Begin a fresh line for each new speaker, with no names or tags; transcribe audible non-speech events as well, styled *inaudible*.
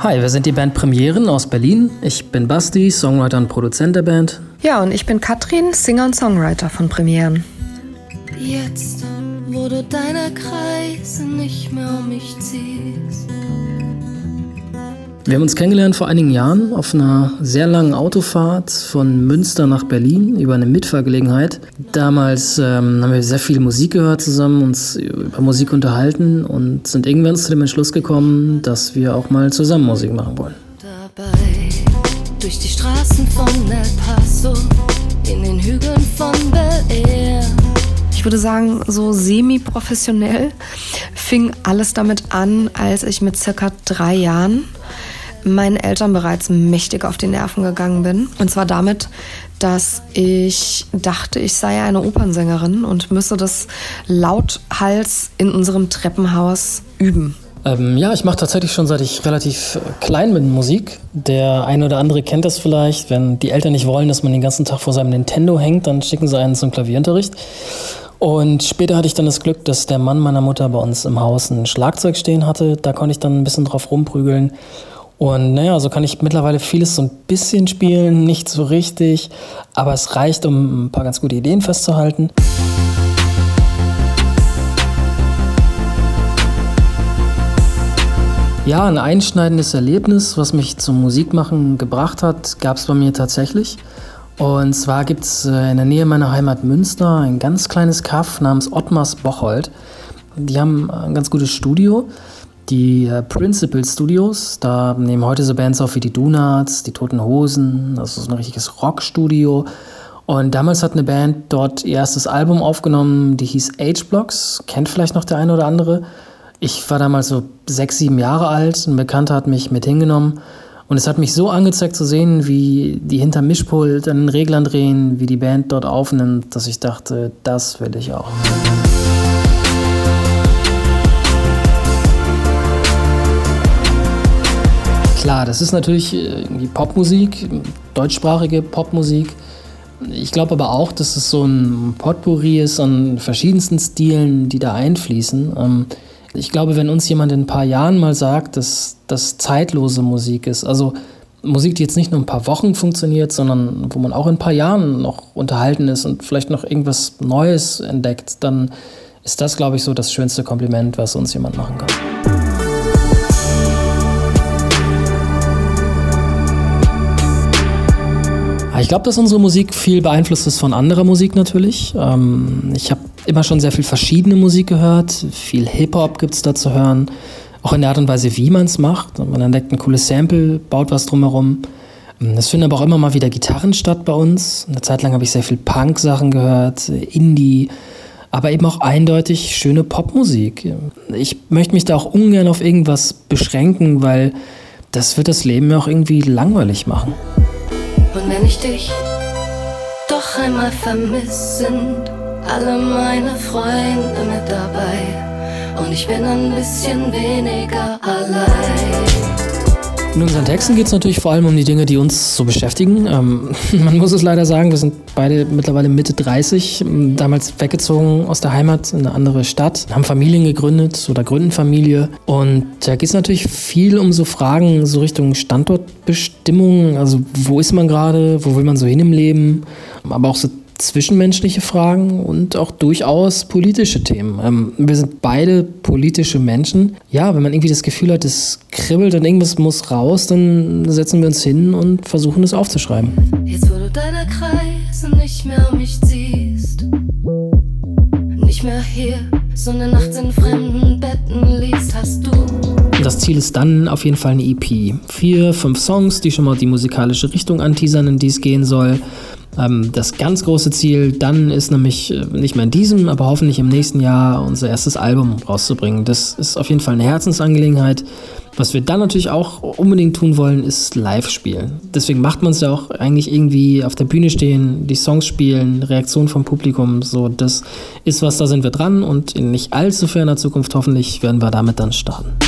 Hi, wir sind die Band Premieren aus Berlin. Ich bin Basti, Songwriter und Produzent der Band.
Ja, und ich bin Katrin, Singer und Songwriter von Premieren.
Jetzt, wo du deine Kreise nicht mehr um mich ziehst
wir haben uns kennengelernt vor einigen Jahren auf einer sehr langen Autofahrt von Münster nach Berlin über eine Mitfahrgelegenheit. Damals ähm, haben wir sehr viel Musik gehört zusammen, uns über Musik unterhalten und sind irgendwann zu dem Entschluss gekommen, dass wir auch mal zusammen Musik machen wollen.
Dabei durch die Straßen von El Paso, in den Hügeln von Bel Air.
Ich würde sagen, so semi-professionell fing alles damit an, als ich mit circa drei Jahren meinen Eltern bereits mächtig auf die Nerven gegangen bin. Und zwar damit, dass ich dachte, ich sei eine Opernsängerin und müsse das lauthals in unserem Treppenhaus üben.
Ähm, ja, ich mache tatsächlich schon seit ich relativ klein bin Musik. Der eine oder andere kennt das vielleicht. Wenn die Eltern nicht wollen, dass man den ganzen Tag vor seinem Nintendo hängt, dann schicken sie einen zum Klavierunterricht. Und später hatte ich dann das Glück, dass der Mann meiner Mutter bei uns im Haus ein Schlagzeug stehen hatte. Da konnte ich dann ein bisschen drauf rumprügeln. Und naja, so kann ich mittlerweile vieles so ein bisschen spielen, nicht so richtig, aber es reicht, um ein paar ganz gute Ideen festzuhalten. Ja, ein einschneidendes Erlebnis, was mich zum Musikmachen gebracht hat, gab es bei mir tatsächlich. Und zwar gibt es äh, in der Nähe meiner Heimat Münster ein ganz kleines Kaff namens Ottmars Bocholt. Die haben ein ganz gutes Studio die äh, Principal Studios. Da nehmen heute so Bands auf wie die Donuts, die Toten Hosen, das ist ein richtiges Rockstudio. Und damals hat eine Band dort ihr erstes Album aufgenommen, die hieß H-Blocks. Kennt vielleicht noch der eine oder andere. Ich war damals so sechs, sieben Jahre alt. Ein Bekannter hat mich mit hingenommen. Und es hat mich so angezeigt zu sehen, wie die hinter Mischpult an den Reglern drehen, wie die Band dort aufnimmt, dass ich dachte, das will ich auch. Klar, das ist natürlich äh, irgendwie Popmusik, deutschsprachige Popmusik. Ich glaube aber auch, dass es so ein Potpourri ist an verschiedensten Stilen, die da einfließen. Ähm, ich glaube, wenn uns jemand in ein paar Jahren mal sagt, dass das zeitlose Musik ist, also Musik, die jetzt nicht nur ein paar Wochen funktioniert, sondern wo man auch in ein paar Jahren noch unterhalten ist und vielleicht noch irgendwas Neues entdeckt, dann ist das, glaube ich, so das schönste Kompliment, was uns jemand machen kann. Ich glaube, dass unsere Musik viel beeinflusst ist von anderer Musik natürlich. Ähm, ich habe immer schon sehr viel verschiedene Musik gehört. Viel Hip-Hop gibt es da zu hören. Auch in der Art und Weise, wie man es macht. Man entdeckt ein cooles Sample, baut was drumherum. Ähm, es finden aber auch immer mal wieder Gitarren statt bei uns. Eine Zeit lang habe ich sehr viel Punk-Sachen gehört, Indie, aber eben auch eindeutig schöne Popmusik. Ich möchte mich da auch ungern auf irgendwas beschränken, weil das wird das Leben ja auch irgendwie langweilig machen.
Und wenn ich dich doch einmal vermisse, sind alle meine Freunde mit dabei. Und ich bin ein bisschen weniger allein.
In unseren Texten geht es natürlich vor allem um die Dinge, die uns so beschäftigen. Ähm, *laughs* man muss es leider sagen, wir sind beide mittlerweile Mitte 30, damals weggezogen aus der Heimat in eine andere Stadt, haben Familien gegründet oder gründen Familie. Und da geht es natürlich viel um so Fragen, so Richtung Standortbestimmung. Also wo ist man gerade, wo will man so hin im Leben, aber auch so zwischenmenschliche Fragen und auch durchaus politische Themen. Ähm, wir sind beide politische Menschen. Ja, wenn man irgendwie das Gefühl hat, es kribbelt und irgendwas muss raus, dann setzen wir uns hin und versuchen es aufzuschreiben.
Jetzt, wo du deine Kreise nicht mehr um mich ziehst, nicht mehr hier, sondern nachts in fremden Betten liest, hast du.
Das Ziel ist dann auf jeden Fall eine EP. Vier, fünf Songs, die schon mal die musikalische Richtung anteasern, in die es gehen soll. Ähm, das ganz große Ziel dann ist nämlich äh, nicht mehr in diesem, aber hoffentlich im nächsten Jahr unser erstes Album rauszubringen. Das ist auf jeden Fall eine Herzensangelegenheit. Was wir dann natürlich auch unbedingt tun wollen, ist live spielen. Deswegen macht man es ja auch eigentlich irgendwie auf der Bühne stehen, die Songs spielen, Reaktion vom Publikum. So, das ist was, da sind wir dran und in nicht allzu ferner Zukunft hoffentlich werden wir damit dann starten.